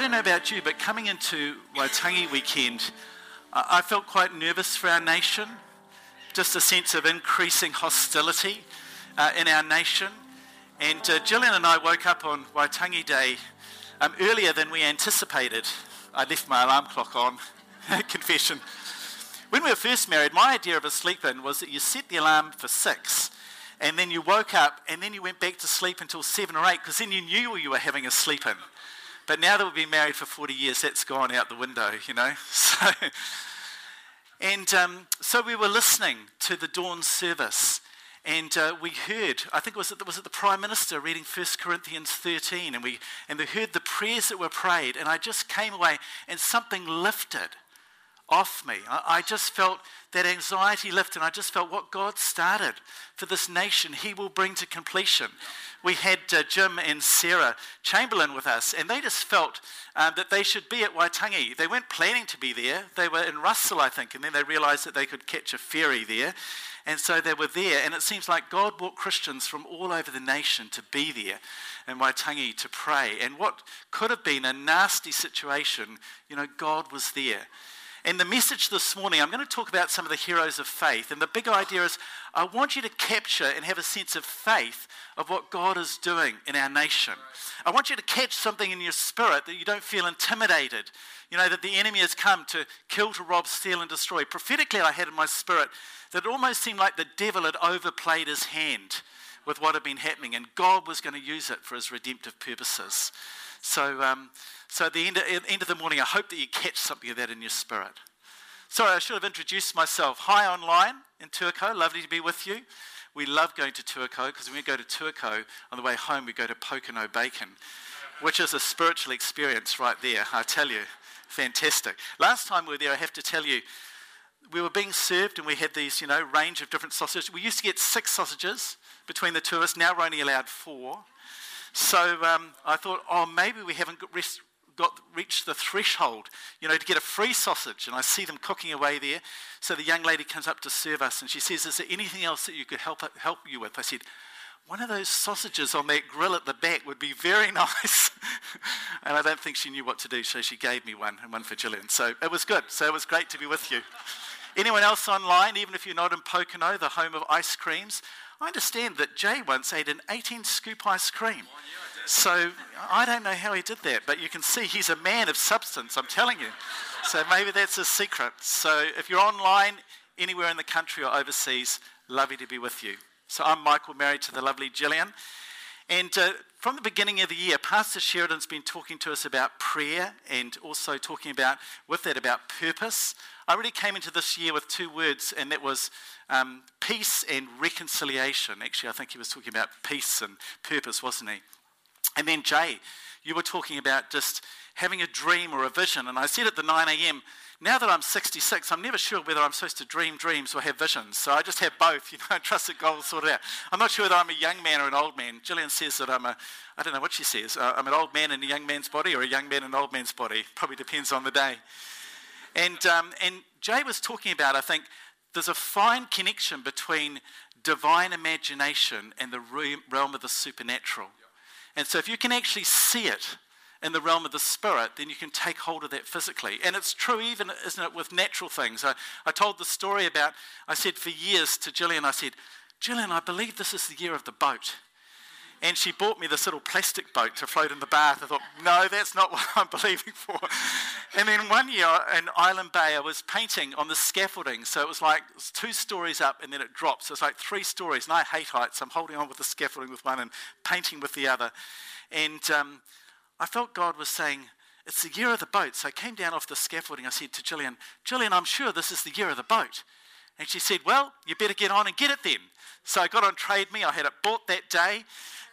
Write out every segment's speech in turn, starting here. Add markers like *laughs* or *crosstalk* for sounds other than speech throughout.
don't know about you, but coming into Waitangi weekend, I felt quite nervous for our nation. Just a sense of increasing hostility uh, in our nation. And uh, Gillian and I woke up on Waitangi Day um, earlier than we anticipated. I left my alarm clock on. *laughs* Confession. When we were first married, my idea of a sleep in was that you set the alarm for six and then you woke up and then you went back to sleep until seven or eight because then you knew you were having a sleep in. But now that we've been married for 40 years, that's gone out the window, you know. *laughs* So, and um, so we were listening to the dawn service. And uh, we heard, I think it was, it was it the Prime Minister reading 1 Corinthians 13, and we, and we heard the prayers that were prayed, and I just came away and something lifted off me. I, I just felt that anxiety lifted, and I just felt what God started for this nation, He will bring to completion. We had uh, Jim and Sarah Chamberlain with us, and they just felt um, that they should be at Waitangi. They weren't planning to be there. They were in Russell, I think, and then they realized that they could catch a ferry there. And so they were there, and it seems like God brought Christians from all over the nation to be there in Waitangi to pray. And what could have been a nasty situation, you know, God was there. In the message this morning, I'm going to talk about some of the heroes of faith. And the big idea is I want you to capture and have a sense of faith of what God is doing in our nation. I want you to catch something in your spirit that you don't feel intimidated. You know, that the enemy has come to kill, to rob, steal, and destroy. Prophetically, I had in my spirit that it almost seemed like the devil had overplayed his hand with what had been happening, and God was going to use it for his redemptive purposes. So, um, so at the end of, end of the morning, I hope that you catch something of that in your spirit. Sorry, I should have introduced myself. Hi online in Tuakau, lovely to be with you. We love going to Tuakau because when we go to Tuakau, on the way home, we go to Pokeno Bacon, which is a spiritual experience right there, I tell you. Fantastic. Last time we were there, I have to tell you, we were being served and we had these, you know, range of different sausages. We used to get six sausages between the two of us. Now we're only allowed four. So um, I thought, oh, maybe we haven't got, rest, got reached the threshold, you know, to get a free sausage. And I see them cooking away there. So the young lady comes up to serve us and she says, Is there anything else that you could help, help you with? I said, one of those sausages on that grill at the back would be very *laughs* nice. and I don't think she knew what to do, so she gave me one and one for Gillian. So it was good. So it was great to be with you. Anyone else online, even if you're not in Pokeno, the home of ice creams, I understand that Jay once ate an 18 scoop ice cream. So I don't know how he did that, but you can see he's a man of substance, I'm telling you. So maybe that's a secret. So if you're online, anywhere in the country or overseas, lovely to be with you. So I'm Michael, married to the lovely Gillian. And uh, from the beginning of the year, Pastor Sheridan's been talking to us about prayer and also talking about, with that, about purpose. I really came into this year with two words, and that was um, peace and reconciliation. Actually, I think he was talking about peace and purpose, wasn't he? And then, Jay, you were talking about just having a dream or a vision. And I said at the 9 a.m., now that I'm 66, I'm never sure whether I'm supposed to dream dreams or have visions. So I just have both, *laughs* you know, trust that God will sort it out. I'm not sure whether I'm a young man or an old man. Gillian says that I'm a, I don't know what she says, uh, I'm an old man in a young man's body or a young man in an old man's body. Probably depends on the day. And, um, and Jay was talking about, I think, there's a fine connection between divine imagination and the realm of the supernatural. And so if you can actually see it, in the realm of the spirit, then you can take hold of that physically. And it's true, even, isn't it, with natural things. I, I told the story about, I said for years to Gillian, I said, Gillian, I believe this is the year of the boat. And she bought me this little plastic boat to float in the bath. I thought, no, that's not *laughs* what I'm believing for. And then one year in Island Bay, I was painting on the scaffolding. So it was like it was two stories up and then it drops. So it's like three stories. And I hate heights. I'm holding on with the scaffolding with one and painting with the other. And um, I felt God was saying, It's the year of the boat. So I came down off the scaffolding. I said to Gillian, Gillian, I'm sure this is the year of the boat. And she said, Well, you better get on and get it then. So I got on Trade Me. I had it bought that day.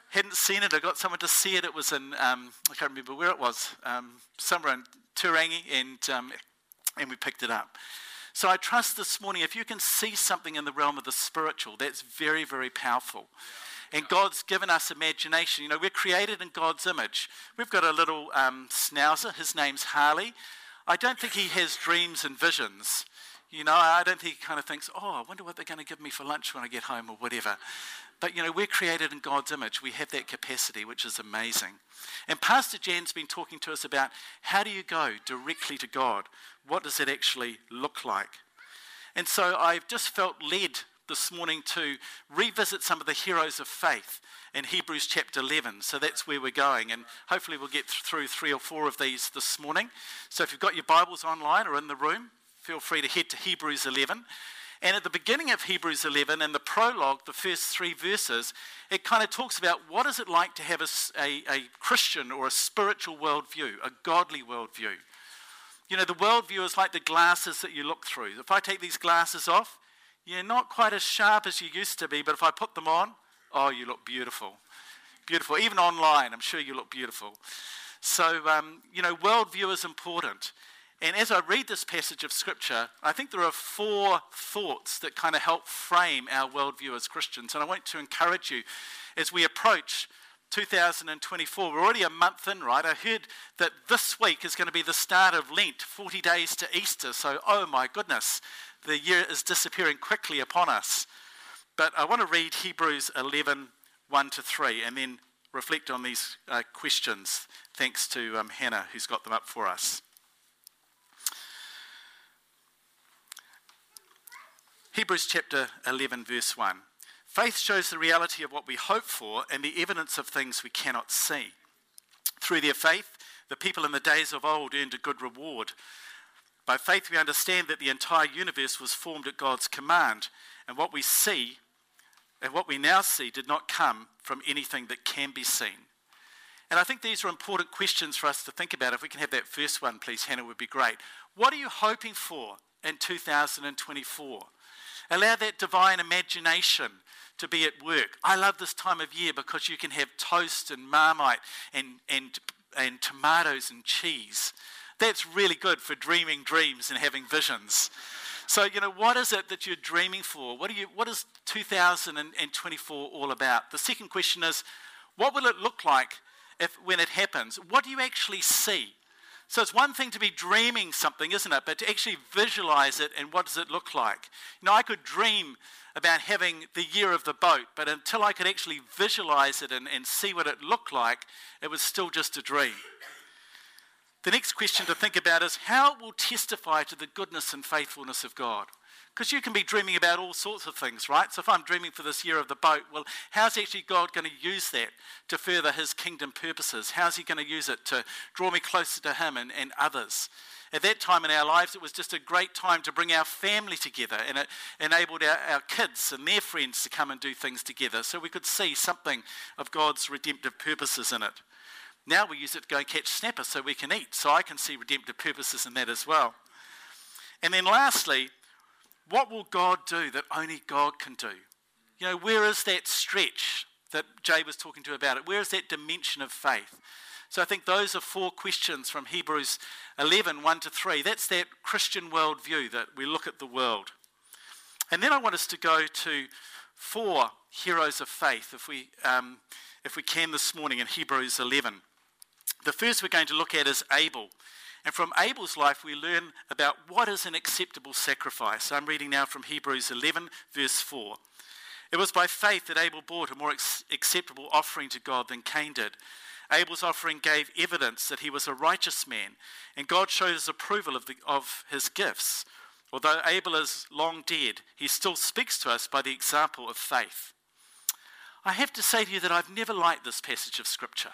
Hadn't seen it. I got someone to see it. It was in, um, I can't remember where it was, um, somewhere in Turangi, and, um, and we picked it up. So I trust this morning, if you can see something in the realm of the spiritual, that's very, very powerful. And God's given us imagination. You know, we're created in God's image. We've got a little um, schnauzer. His name's Harley. I don't think he has dreams and visions. You know, I don't think he kind of thinks, oh, I wonder what they're going to give me for lunch when I get home or whatever. But, you know, we're created in God's image. We have that capacity, which is amazing. And Pastor Jan's been talking to us about how do you go directly to God? What does it actually look like? And so I've just felt led this morning to revisit some of the heroes of faith in Hebrews chapter 11. So that's where we're going. And hopefully we'll get through three or four of these this morning. So if you've got your Bibles online or in the room, feel free to head to Hebrews 11. And at the beginning of Hebrews 11, in the prologue, the first three verses, it kind of talks about what is it like to have a, a, a Christian or a spiritual worldview, a godly worldview. You know, the worldview is like the glasses that you look through. If I take these glasses off, you're not quite as sharp as you used to be, but if I put them on, oh, you look beautiful. Beautiful. Even online, I'm sure you look beautiful. So, um, you know, worldview is important. And as I read this passage of Scripture, I think there are four thoughts that kind of help frame our worldview as Christians. And I want to encourage you as we approach 2024. We're already a month in, right? I heard that this week is going to be the start of Lent, 40 days to Easter. So, oh my goodness, the year is disappearing quickly upon us. But I want to read Hebrews 11 1 to 3 and then reflect on these uh, questions, thanks to um, Hannah, who's got them up for us. Hebrews chapter 11, verse 1. Faith shows the reality of what we hope for and the evidence of things we cannot see. Through their faith, the people in the days of old earned a good reward. By faith, we understand that the entire universe was formed at God's command, and what we see and what we now see did not come from anything that can be seen. And I think these are important questions for us to think about. If we can have that first one, please, Hannah, would be great. What are you hoping for in 2024? Allow that divine imagination to be at work. I love this time of year because you can have toast and marmite and, and, and tomatoes and cheese. That's really good for dreaming dreams and having visions. So, you know, what is it that you're dreaming for? What, are you, what is 2024 all about? The second question is, what will it look like if, when it happens? What do you actually see? So it's one thing to be dreaming something, isn't it? But to actually visualize it and what does it look like? You know, I could dream about having the year of the boat, but until I could actually visualize it and, and see what it looked like, it was still just a dream. The next question to think about is how it will testify to the goodness and faithfulness of God. Because you can be dreaming about all sorts of things, right? So if I'm dreaming for this year of the boat, well, how's actually God going to use that to further his kingdom purposes? How's he going to use it to draw me closer to him and, and others? At that time in our lives, it was just a great time to bring our family together, and it enabled our, our kids and their friends to come and do things together so we could see something of God's redemptive purposes in it. Now we use it to go and catch snapper so we can eat, so I can see redemptive purposes in that as well. And then lastly, what will God do that only God can do? You know, where is that stretch that Jay was talking to about it? Where is that dimension of faith? So I think those are four questions from Hebrews 11, 1 to 3. That's that Christian worldview that we look at the world. And then I want us to go to four heroes of faith, if we, um, if we can this morning in Hebrews 11. The first we're going to look at is Abel. And from Abel's life, we learn about what is an acceptable sacrifice. I'm reading now from Hebrews 11, verse 4. It was by faith that Abel brought a more acceptable offering to God than Cain did. Abel's offering gave evidence that he was a righteous man, and God showed his approval of, the, of his gifts. Although Abel is long dead, he still speaks to us by the example of faith. I have to say to you that I've never liked this passage of Scripture.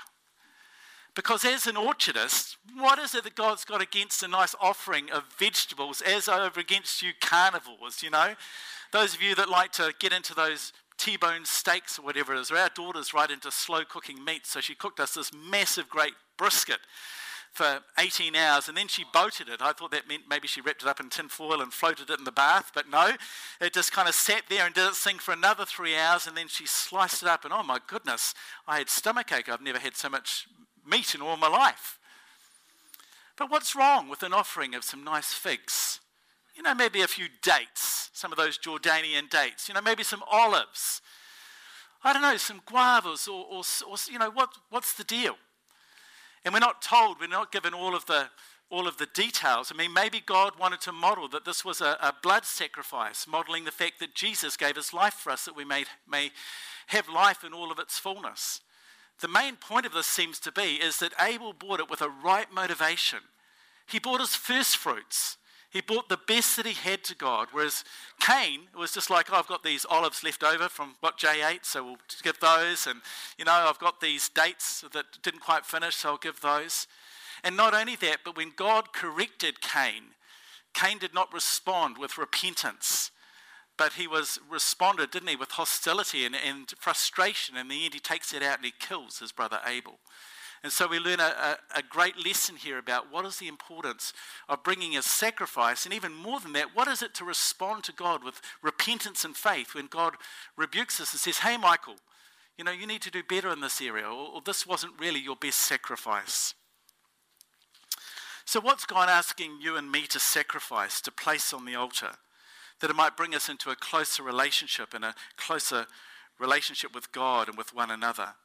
Because as an orchardist, what is it that God's got against a nice offering of vegetables as over against you carnivores, you know? Those of you that like to get into those T-bone steaks or whatever it is, or our daughter's right into slow cooking meat, so she cooked us this massive great brisket for 18 hours and then she boated it. I thought that meant maybe she wrapped it up in tin foil and floated it in the bath, but no, it just kind of sat there and did its thing for another three hours and then she sliced it up and oh my goodness, I had stomachache. I've never had so much meat in all my life. But what's wrong with an offering of some nice figs? You know, maybe a few dates, some of those Jordanian dates, you know, maybe some olives. I don't know, some guavas, or, or, or you know, what, what's the deal? And we're not told, we're not given all of the all of the details. I mean, maybe God wanted to model that this was a, a, blood sacrifice, modeling the fact that Jesus gave his life for us that we may, may have life in all of its fullness. The main point of this seems to be is that Abel bought it with a right motivation. He bought his first fruits. He brought the best that he had to God, whereas Cain was just like, oh, I've got these olives left over from what Jay ate, so we'll give those. And, you know, I've got these dates that didn't quite finish, so I'll give those. And not only that, but when God corrected Cain, Cain did not respond with repentance, but he was responded, didn't he, with hostility and, and frustration. In the end, he takes it out and he kills his brother Abel. And so we learn a, a, a, great lesson here about what is the importance of bringing a sacrifice, and even more than that, what is it to respond to God with repentance and faith when God rebukes us and says, Hey, Michael, you know, you need to do better in this area, or, or this wasn't really your best sacrifice. So, what's God asking you and me to sacrifice, to place on the altar, that it might bring us into a closer relationship and a closer relationship with God and with one another?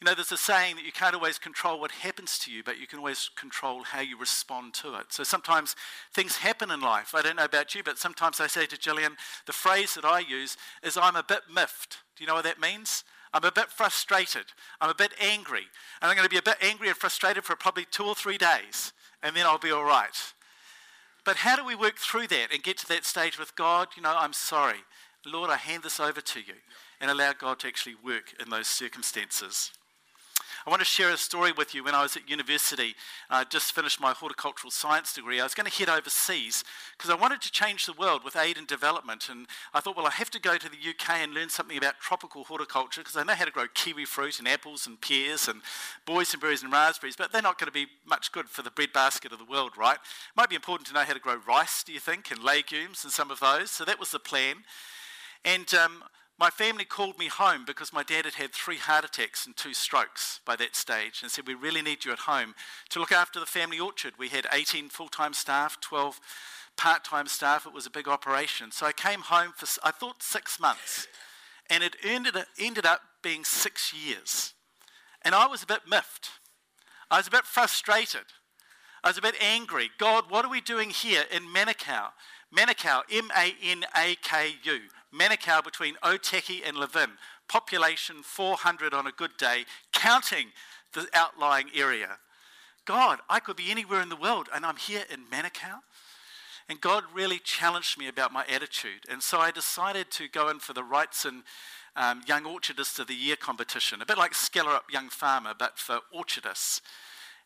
You know, there's a saying that you can't always control what happens to you, but you can always control how you respond to it. So sometimes things happen in life. I don't know about you, but sometimes I say to Gillian, the phrase that I use is, I'm a bit miffed. Do you know what that means? I'm a bit frustrated. I'm a bit angry. And I'm going to be a bit angry and frustrated for probably two or three days, and then I'll be all right. But how do we work through that and get to that stage with God? You know, I'm sorry. Lord, I hand this over to you and allow God to actually work in those circumstances. I want to share a story with you. When I was at university, I just finished my horticultural science degree. I was going to head overseas because I wanted to change the world with aid and development. And I thought, well, I have to go to the UK and learn something about tropical horticulture because I know how to grow kiwi fruit and apples and pears and boysenberries and raspberries, but they're not going to be much good for the breadbasket of the world, right? It Might be important to know how to grow rice, do you think, and legumes and some of those. So that was the plan. And um, my family called me home because my dad had had three heart attacks and two strokes by that stage and said, We really need you at home to look after the family orchard. We had 18 full time staff, 12 part time staff. It was a big operation. So I came home for, I thought, six months. And it ended, ended up being six years. And I was a bit miffed. I was a bit frustrated. I was a bit angry. God, what are we doing here in Manakau? Manakau, M A N A K U. Manakau between Otaki and Levin, population 400 on a good day, counting the outlying area. God, I could be anywhere in the world, and I'm here in Manakau. And God really challenged me about my attitude. And so I decided to go in for the Wrightson um, Young Orchardist of the Year competition, a bit like Skellerup Young Farmer, but for orchardists.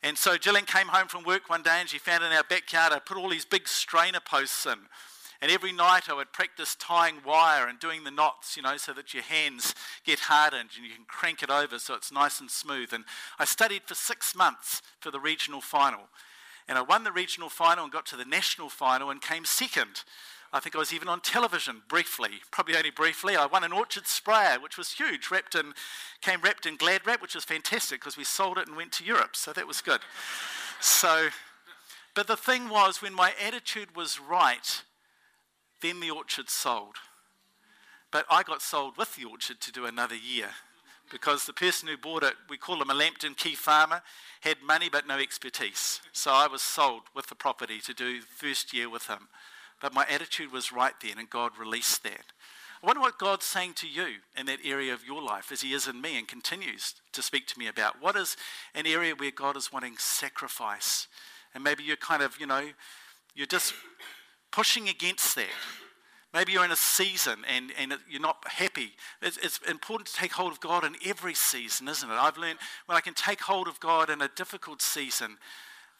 And so Gillian came home from work one day and she found in our backyard, I put all these big strainer posts in. And every night I would practice tying wire and doing the knots, you know, so that your hands get hardened and you can crank it over so it's nice and smooth. And I studied for six months for the regional final. And I won the regional final and got to the national final and came second. I think I was even on television briefly, probably only briefly. I won an orchard sprayer, which was huge, wrapped in, came wrapped in glad wrap, which was fantastic because we sold it and went to Europe, so that was good. so, but the thing was, when my attitude was right, then the orchard sold. But I got sold with the orchard to do another year because the person who bought it, we call him a Lambton Quay farmer, had money but no expertise. So I was sold with the property to do the first year with him. But my attitude was right then, and God released that. I wonder what God's saying to you in that area of your life as He is in me and continues to speak to me about. What is an area where God is wanting sacrifice? And maybe you're kind of, you know, you're just pushing against that. Maybe you're in a season and, and you're not happy. It's, it's, important to take hold of God in every season, isn't it? I've learned when I can take hold of God in a difficult season,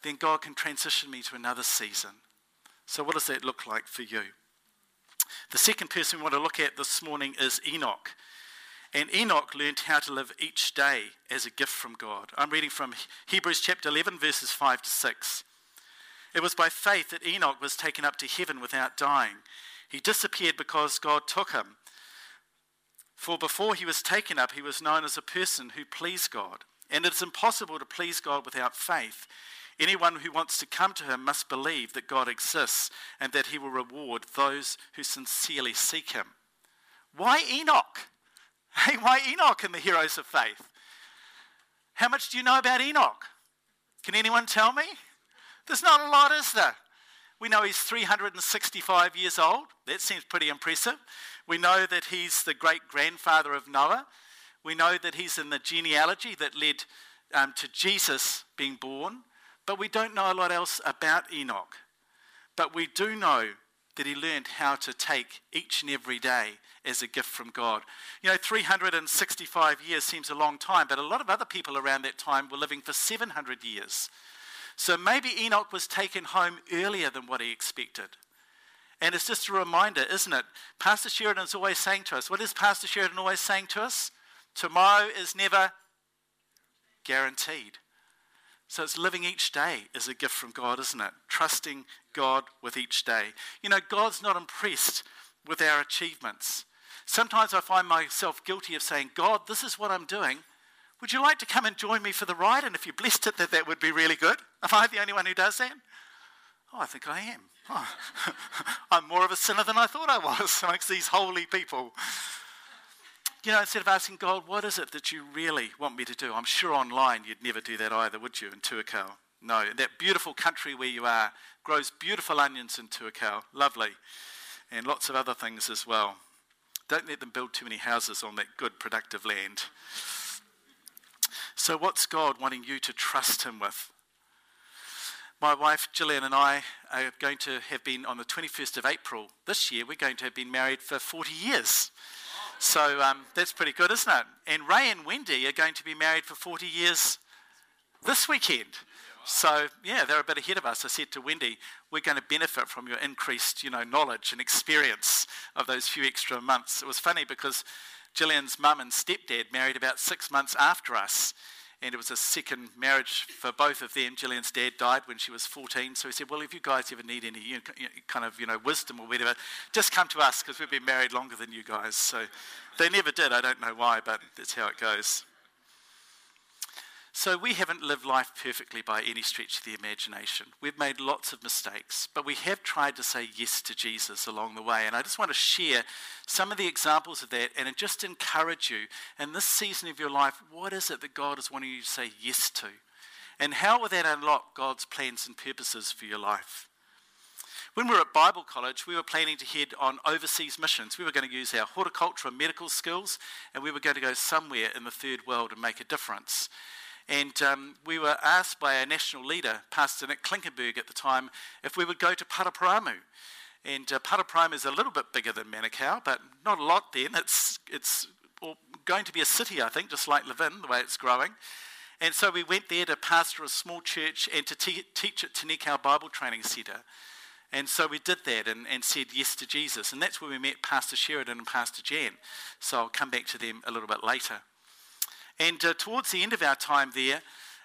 then God can transition me to another season. So, what does that look like for you? The second person we want to look at this morning is Enoch. And Enoch learned how to live each day as a gift from God. I'm reading from Hebrews chapter 11, verses 5 to 6. It was by faith that Enoch was taken up to heaven without dying. He disappeared because God took him. For before he was taken up, he was known as a person who pleased God. And it is impossible to please God without faith. Anyone who wants to come to him must believe that God exists and that he will reward those who sincerely seek him. Why Enoch? *laughs* Hey, why Enoch and the heroes of faith? How much do you know about Enoch? Can anyone tell me? There's not a lot, is there? We know he's 365 years old. That seems pretty impressive. We know that he's the great grandfather of Noah. We know that he's in the genealogy that led um, to Jesus being born. But we don't know a lot else about Enoch. But we do know that he learned how to take each and every day as a gift from God. You know, 365 years seems a long time, but a lot of other people around that time were living for 700 years. So maybe Enoch was taken home earlier than what he expected. And it's just a reminder, isn't it? Pastor Sheridan's always saying to us, what is Pastor Sheridan always saying to us? Tomorrow is never guaranteed. So it's living each day is a gift from God, isn't it? Trusting God with each day. You know, God's not impressed with our achievements. Sometimes I find myself guilty of saying, God, this is what I'm doing. Would you like to come and join me for the ride? And if you blessed it, that that would be really good. Am I the only one who does that? Oh, I think I am. Oh. *laughs* I'm more of a sinner than I thought I was *laughs* amongst these holy people. You know, instead of asking God, what is it that you really want me to do? I'm sure online you'd never do that either, would you, in Tuakau? No, that beautiful country where you are grows beautiful onions in Tuakau. Lovely. And lots of other things as well. Don't let them build too many houses on that good, productive land. So, what's God wanting you to trust Him with? My wife Gillian and I are going to have been on the 21st of April this year, we're going to have been married for 40 years. So um, that's pretty good, isn't it? And Ray and Wendy are going to be married for 40 years this weekend. So yeah, they're a bit ahead of us. I said to Wendy, we're going to benefit from your increased, you know, knowledge and experience of those few extra months. It was funny because Gillian's mum and stepdad married about six months after us and it was a second marriage for both of them. Gillian's dad died when she was 14, so he said, "Well, if you guys ever need any you know, kind of you know wisdom or whatever, just come to us because we've been married longer than you guys." So they never did. I don't know why, but that's how it goes. So we haven't lived life perfectly by any stretch of the imagination. We've made lots of mistakes, but we have tried to say yes to Jesus along the way. And I just want to share some of the examples of that and just encourage you in this season of your life, what is it that God is wanting you to say yes to? And how will that unlock God's plans and purposes for your life? When we were at Bible college, we were planning to head on overseas missions. We were going to use our horticulture and medical skills, and we were going to go somewhere in the third world and make a difference. And um, we were asked by our national leader, Pastor Nick Klinkenberg at the time, if we would go to Paraparaumu. And uh, is a little bit bigger than Manakau, but not a lot then. It's, it's going to be a city, I think, just like Levin, the way it's growing. And so we went there to pastor a small church and to te- teach at Te Nikau Bible Training Centre. And so we did that and, and, said yes to Jesus. And that's where we met Pastor Sheridan and Pastor Jan. So I'll come back to them a little bit later. And uh, towards the end of our time there,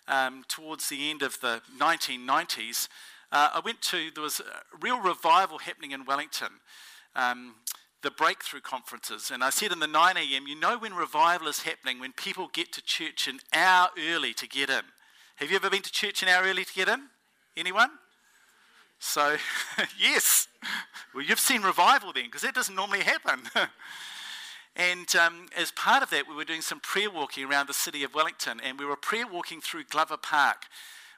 um, towards the end of the 1990s, uh, I went to, there was a real revival happening in Wellington, um, the breakthrough conferences. And I said in the 9 a.m., you know when revival is happening, when people get to church an hour early to get in. Have you ever been to church an hour early to get in? Anyone? So, *laughs* yes. Well, you've seen revival then, because that doesn't normally happen. *laughs* And um, as part of that, we were doing some prayer walking around the city of Wellington, and we were prayer walking through Glover Park,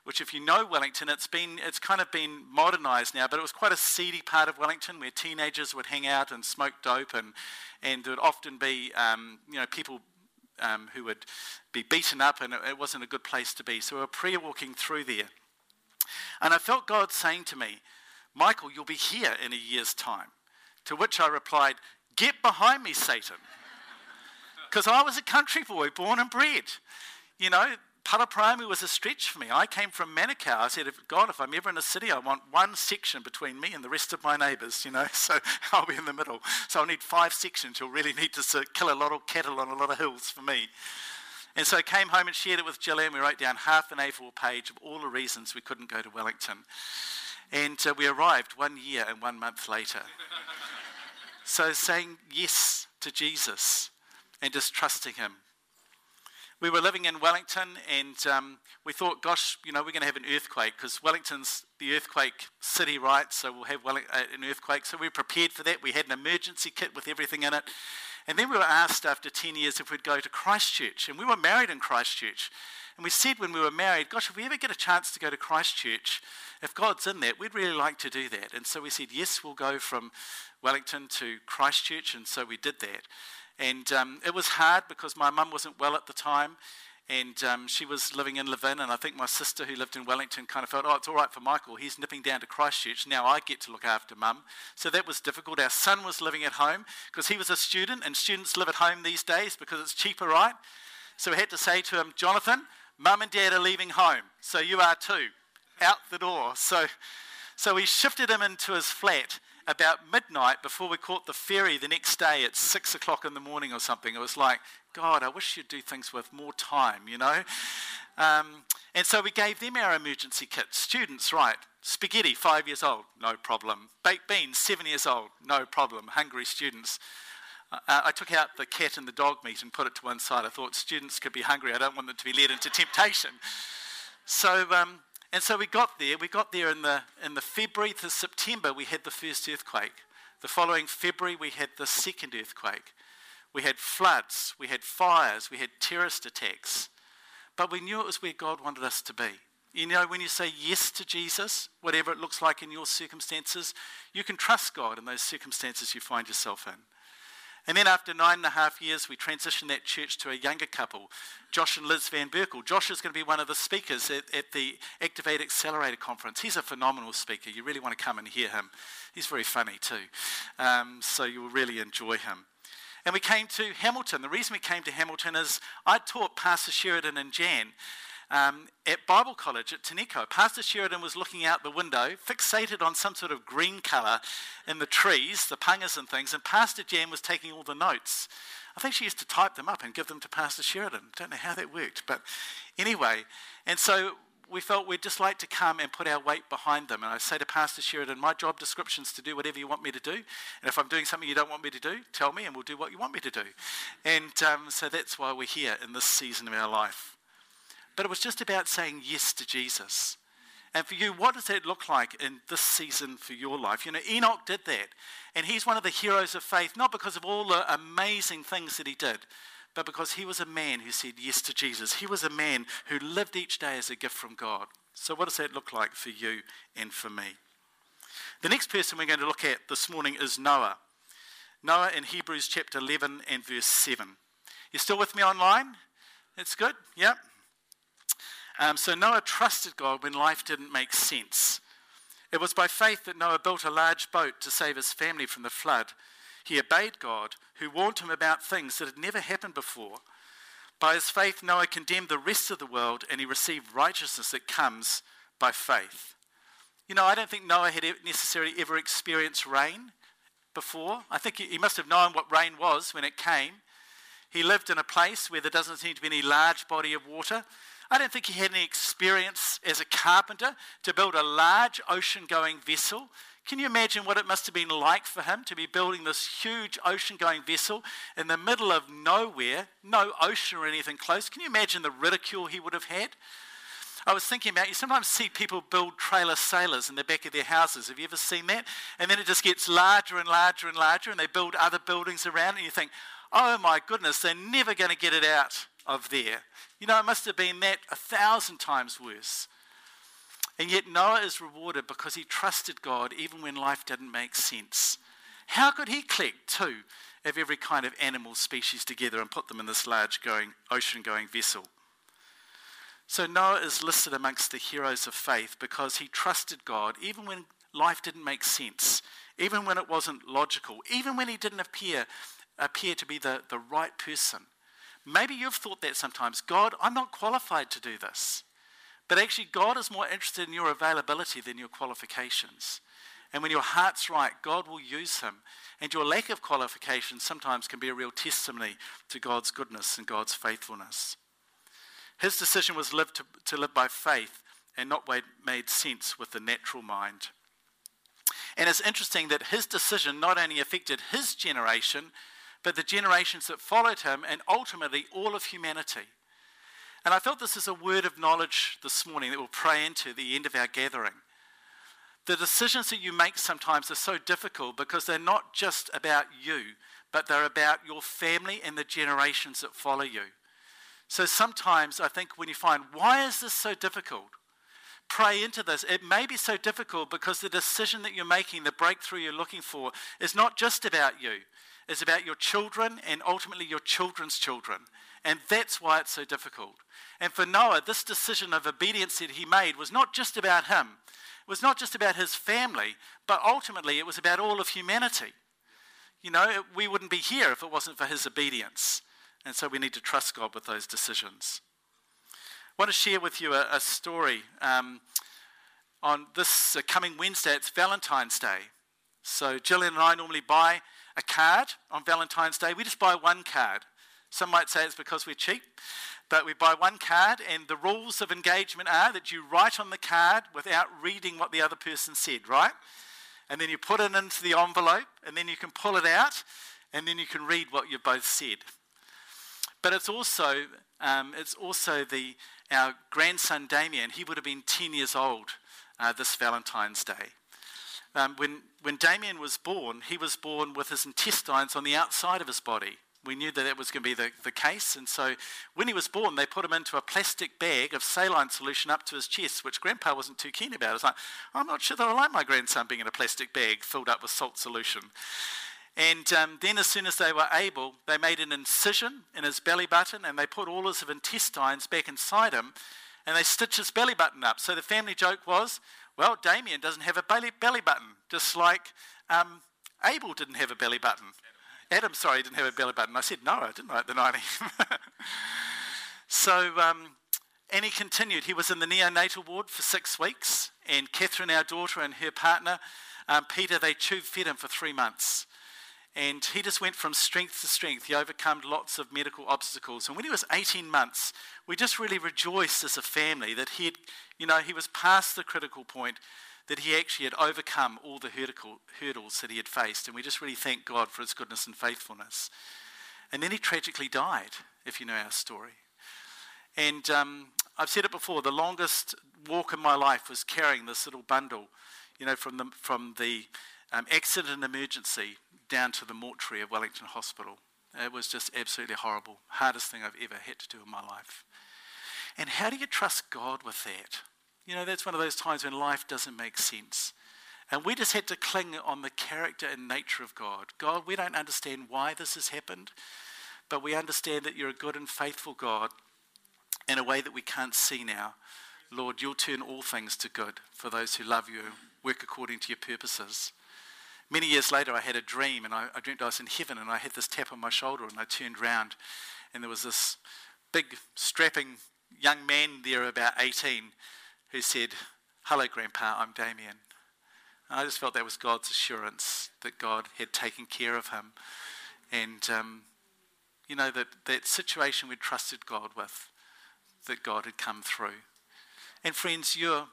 which, if you know Wellington, it's been it's kind of been modernised now, but it was quite a seedy part of Wellington where teenagers would hang out and smoke dope, and and there would often be um, you know people um, who would be beaten up, and it, it wasn't a good place to be. So we were prayer walking through there, and I felt God saying to me, "Michael, you'll be here in a year's time." To which I replied, Get behind me, Satan. Because I was a country boy, born and bred. You know, Paraparaumu was a stretch for me. I came from Manakau. I said, God, if I'm ever in a city, I want one section between me and the rest of my neighbours, you know, *laughs* so I'll be in the middle. So I'll need five sections. You'll really need to kill a lot of cattle on a lot of hills for me. And so I came home and shared it with Gillian. We wrote down half an A4 page of all the reasons we couldn't go to Wellington. And uh, we arrived one year and one month later. So saying yes to Jesus and just trusting Him. we were living in Wellington and um, we thought, gosh, you know, we're going to have an earthquake because Wellington's the earthquake city, right? So we'll have uh, an earthquake. So we prepared for that. We had an emergency kit with everything in it. And then we were asked after 10 years if we'd go to Christchurch. And we were married in Christchurch. And we said when we were married, gosh, if we ever get a chance to go to Christchurch, if God's in that, we'd really like to do that. And so we said, yes, we'll go from Wellington to Christchurch. And so we did that. And um, it was hard because my mum wasn't well at the time. And um, she was living in Levin, and I think my sister, who lived in Wellington, kind of felt, oh, it's all right for Michael. He's nipping down to Christchurch. Now I get to look after mum. So that was difficult. Our son was living at home because he was a student, and students live at home these days because it's cheaper, right? So we had to say to him, Jonathan, mum and dad are leaving home, so you are too. Out the door. So, so we shifted him into his flat about midnight before we caught the ferry the next day at six o'clock in the morning or something. It was like, God, I wish you'd do things with more time, you know? Um, and so we gave them our emergency kit. Students, right? Spaghetti, five years old, no problem. Baked beans, seven years old, no problem. Hungry students. Uh, I took out the cat and the dog meat and put it to one side. I thought students could be hungry. I don't want them to be led into temptation. So, um, and so we got there. We got there in the, in the February to September, we had the first earthquake. The following February, we had the second earthquake. We had floods, we had fires, we had terrorist attacks. But we knew it was where God wanted us to be. You know, when you say yes to Jesus, whatever it looks like in your circumstances, you can trust God in those circumstances you find yourself in. And then after nine and a half years, we transitioned that church to a younger couple, Josh and Liz Van Berkel. Josh is going to be one of the speakers at, at, the Activate Accelerator conference. He's a phenomenal speaker. You really want to come and hear him. He's very funny too. Um, so you will really enjoy him. And we came to Hamilton. The reason we came to Hamilton is I taught Pastor Sheridan and Jan um, at Bible College at Te Nikau. Pastor Sheridan was looking out the window, fixated on some sort of green colour in the trees, the pungas and things, and Pastor Jan was taking all the notes. I think she used to type them up and give them to Pastor Sheridan. Don't know how that worked, but anyway. And so we felt we'd just like to come and put our weight behind them. And I say to Pastor Sheridan, my job description is to do whatever you want me to do. And if I'm doing something you don't want me to do, tell me and we'll do what you want me to do. And um, so that's why we're here in this season of our life. But it was just about saying yes to Jesus. And for you, what does that look like in this season for your life? You know, Enoch did that. And he's one of the heroes of faith, not because of all the amazing things that he did, but because he was a man who said yes to Jesus. He was a man who lived each day as a gift from God. So, what does that look like for you and for me? The next person we're going to look at this morning is Noah. Noah in Hebrews chapter 11 and verse 7. You still with me online? That's good? Yep. Um, so Noah trusted God when life didn't make sense. It was by faith that Noah built a large boat to save his family from the flood. He obeyed God, who warned him about things that had never happened before. By his faith, Noah condemned the rest of the world and he received righteousness that comes by faith. You know, I don't think Noah had necessarily ever experienced rain before. I think he must have known what rain was when it came. He lived in a place where there doesn't seem to be any large body of water. I don't think he had any experience as a carpenter to build a large ocean going vessel can you imagine what it must have been like for him to be building this huge ocean going vessel in the middle of nowhere, no ocean or anything close? Can you imagine the ridicule he would have had? I was thinking about you sometimes see people build trailer sailors in the back of their houses. Have you ever seen that? And then it just gets larger and larger and larger, and they build other buildings around, and you think, oh my goodness, they're never going to get it out of there. You know, it must have been that a thousand times worse. And yet Noah is rewarded because he trusted God even when life didn't make sense. How could he collect two of every kind of animal species together and put them in this large going, ocean going vessel? So Noah is listed amongst the heroes of faith because he trusted God even when life didn't make sense, even when it wasn't logical, even when he didn't appear, appear to be the, the right person. Maybe you've thought that sometimes God, I'm not qualified to do this. But actually, God is more interested in your availability than your qualifications. And when your heart's right, God will use him. And your lack of qualifications sometimes can be a real testimony to God's goodness and God's faithfulness. His decision was live to, to live by faith and not made sense with the natural mind. And it's interesting that his decision not only affected his generation, but the generations that followed him and ultimately all of humanity. And I felt this is a word of knowledge this morning that we'll pray into the end of our gathering. The decisions that you make sometimes are so difficult because they're not just about you, but they're about your family and the generations that follow you. So sometimes I think when you find, why is this so difficult? Pray into this. It may be so difficult because the decision that you're making, the breakthrough you're looking for, is not just about you. It's about your children and ultimately your children's children. And that's why it's so difficult. And for Noah, this decision of obedience that he made was not just about him, it was not just about his family, but ultimately it was about all of humanity. You know, we wouldn't be here if it wasn't for his obedience. And so we need to trust God with those decisions. I want to share with you a, a story. Um, on this uh, coming Wednesday, it's Valentine's Day. So Gillian and I normally buy a card on Valentine's Day. We just buy one card. Some might say it's because we're cheap, but we buy one card, and the rules of engagement are that you write on the card without reading what the other person said, right? And then you put it into the envelope, and then you can pull it out, and then you can read what you both said. But it's also, um, it's also the, our grandson Damien. He would have been 10 years old uh, this Valentine's Day. Um, when, when Damien was born, he was born with his intestines on the outside of his body. We knew that that was going to be the, the case, and so when he was born, they put him into a plastic bag of saline solution up to his chest, which Grandpa wasn't too keen about. I was like, I'm not sure that I like my grandson being in a plastic bag filled up with salt solution. And um, then, as soon as they were able, they made an incision in his belly button and they put all his intestines back inside him and they stitched his belly button up. So the family joke was, well, Damien doesn't have a belly, belly button, just like um, Abel didn't have a belly button. Adam. Adam, sorry, didn't have a belly button. I said no, I didn't I, at the 90. *laughs* so, um, and he continued. He was in the neonatal ward for six weeks, and Catherine, our daughter, and her partner, um, Peter, they tube fed him for three months. And he just went from strength to strength. He overcome lots of medical obstacles. And when he was 18 months, we just really rejoiced as a family that he had, you know, he was past the critical point, that he actually had overcome all the hurdles that he had faced. And we just really thank God for his goodness and faithfulness. And then he tragically died, if you know our story. And um, I've said it before the longest walk in my life was carrying this little bundle, you know, from the, from the um, accident and emergency down to the mortuary of Wellington Hospital. It was just absolutely horrible. Hardest thing I've ever had to do in my life. And how do you trust God with that? You know, that's one of those times when life doesn't make sense. And we just had to cling on the character and nature of God. God, we don't understand why this has happened, but we understand that you're a good and faithful God in a way that we can't see now. Lord, you'll turn all things to good for those who love you work according to your purposes. Many years later, I had a dream, and I, I dreamed I was in heaven, and I had this tap on my shoulder, and I turned round, and there was this big, strapping young man there, about 18, who said, Hello, Grandpa, I'm Damien. And I just felt that was God's assurance that God had taken care of him. And, um, you know, that, that situation we trusted God with, that God had come through. And friends, you're,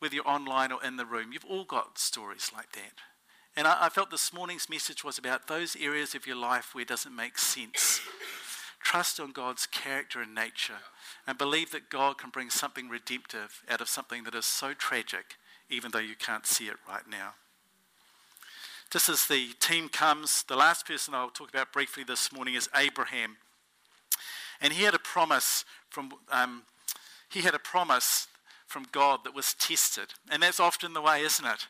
whether you're online or in the room, you've all got stories like that. And I, I felt this morning's message was about those areas of your life where it doesn't make sense. Trust on God's character and nature and believe that God can bring something redemptive out of something that is so tragic, even though you can't see it right now. Just as the team comes, the last person I'll talk about briefly this morning is Abraham. And he had a promise from, um, he had a promise from God that was tested. And that's often the way, isn't it?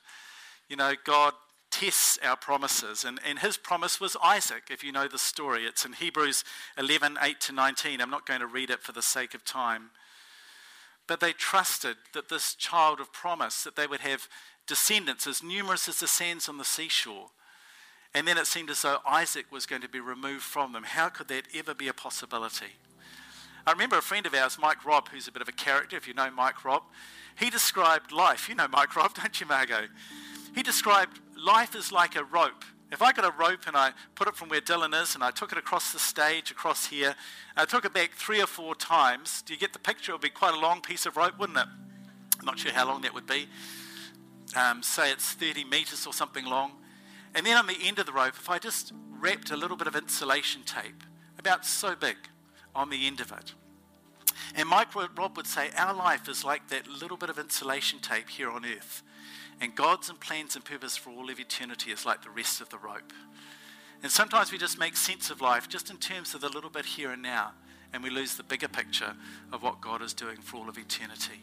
You know, God tests our promises. And, and his promise was Isaac, if you know the story. It's in Hebrews 11 8 to 19. I'm not going to read it for the sake of time. But they trusted that this child of promise, that they would have descendants as numerous as the sands on the seashore. And then it seemed as though Isaac was going to be removed from them. How could that ever be a possibility? I remember a friend of ours, Mike Robb, who's a bit of a character, if you know Mike Robb, he described life. You know Mike Robb, *laughs* don't you, Margot? He described life is like a rope. If I got a rope and I put it from where Dylan is and I took it across the stage, across here, I took it back three or four times, do you get the picture? It would be quite a long piece of rope, wouldn't it? I'm not sure how long that would be. Um, say it's 30 meters or something long. And then on the end of the rope, if I just wrapped a little bit of insulation tape, about so big, on the end of it, And Mike Robb would say, Our life is like that little bit of insulation tape here on earth. And God's and plans and purpose for all of eternity is like the rest of the rope. And sometimes we just make sense of life just in terms of the little bit here and now, and we lose the bigger picture of what God is doing for all of eternity.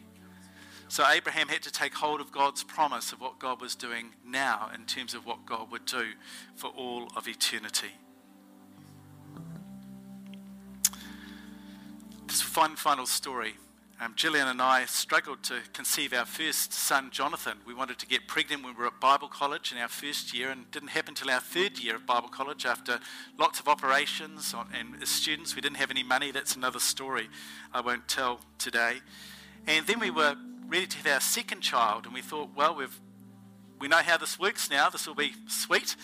So Abraham had to take hold of God's promise of what God was doing now in terms of what God would do for all of eternity. Just one final story. Um, Gillian and I struggled to conceive our first son, Jonathan. We wanted to get pregnant when we were at Bible college in our first year, and it didn't happen until our third year of Bible college after lots of operations on, and as students. We didn't have any money. That's another story I won't tell today. And then we were ready to have our second child, and we thought, well, we've, we know how this works now. This will be sweet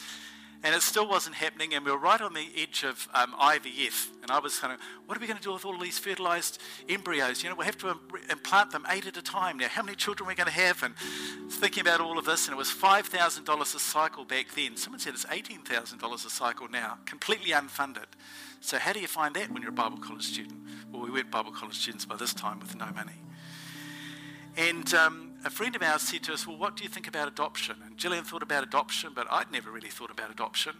and it still wasn't happening. And we were right on the edge of um, IVF. And I was kind of, what are we going to do with all these fertilized embryos? You know, we have to implant them eight at a time. Now, how many children are we going to have? And thinking about all of this, and it was $5,000 a cycle back then. Someone said it's $18,000 a cycle now, completely unfunded. So, how do you find that when you're a Bible college student? Well, we weren't Bible college students by this time with no money. And um, a friend of ours said to us, Well, what do you think about adoption? And Gillian thought about adoption, but I'd never really thought about adoption.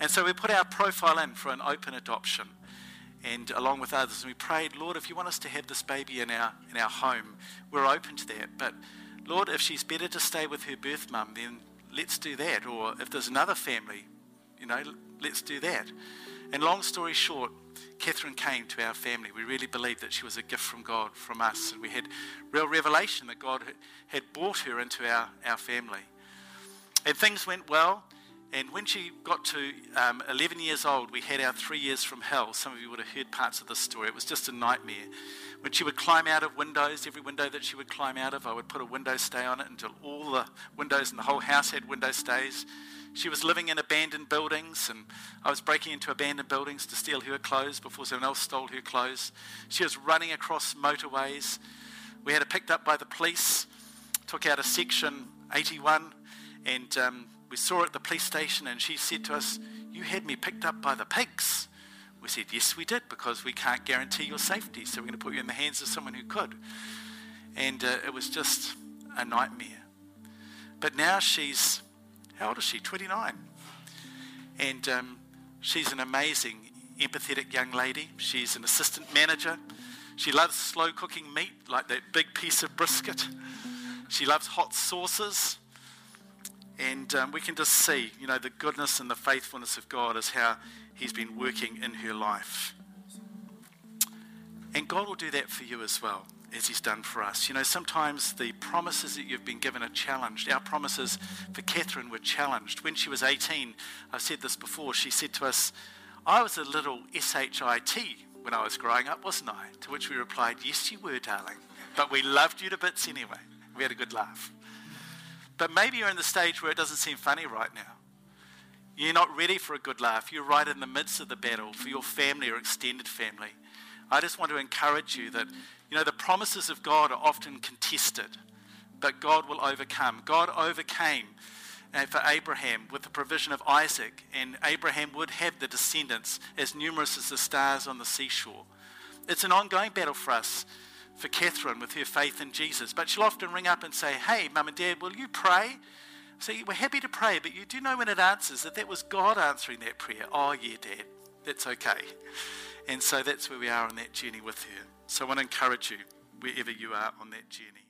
And so we put our profile in for an open adoption. And along with others, and we prayed, Lord, if you want us to have this baby in our, in our home, we're open to that. But Lord, if she's better to stay with her birth mum, then let's do that. Or if there's another family, you know, let's do that. And long story short, Catherine came to our family. We really believed that she was a gift from God, from us, and we had real revelation that God had brought her into our, our family. And things went well. And when she got to um, 11 years old, we had our three years from hell. Some of you would have heard parts of this story. It was just a nightmare. When she would climb out of windows, every window that she would climb out of, I would put a window stay on it until all the windows in the whole house had window stays. She was living in abandoned buildings, and I was breaking into abandoned buildings to steal her clothes before someone else stole her clothes. She was running across motorways. We had her picked up by the police, took out a section 81, and um, we saw her at the police station, and she said to us, You had me picked up by the pigs. We said, Yes, we did, because we can't guarantee your safety, so we're going to put you in the hands of someone who could. And uh, it was just a nightmare. But now she's how old is she? 29. And um, she's an amazing, empathetic young lady. She's an assistant manager. She loves slow cooking meat, like that big piece of brisket. She loves hot sauces. And um, we can just see, you know, the goodness and the faithfulness of God is how He's been working in her life. And God will do that for you as well as He's done for us. You know, sometimes the promises that you've been given are challenged. Our promises for Catherine were challenged. When she was 18, I've said this before, she said to us, I was a little SHIT when I was growing up, wasn't I? To which we replied, Yes, you were, darling. But we loved you to bits anyway. We had a good laugh. But maybe you're in the stage where it doesn't seem funny right now. You're not ready for a good laugh. You're right in the midst of the battle for your family or extended family. I just want to encourage you that you know, the promises of God are often contested, but God will overcome. God overcame uh, for Abraham with the provision of Isaac, and Abraham would have the descendants as numerous as the stars on the seashore. It's an ongoing battle for us, for Catherine with her faith in Jesus. But she'll often ring up and say, Hey, mum and dad, will you pray? So we're happy to pray, but you do know when it answers that that was God answering that prayer. Oh, yeah, dad, that's okay. And so that's where we are on that journey with her. So I want to encourage you wherever you are on that journey.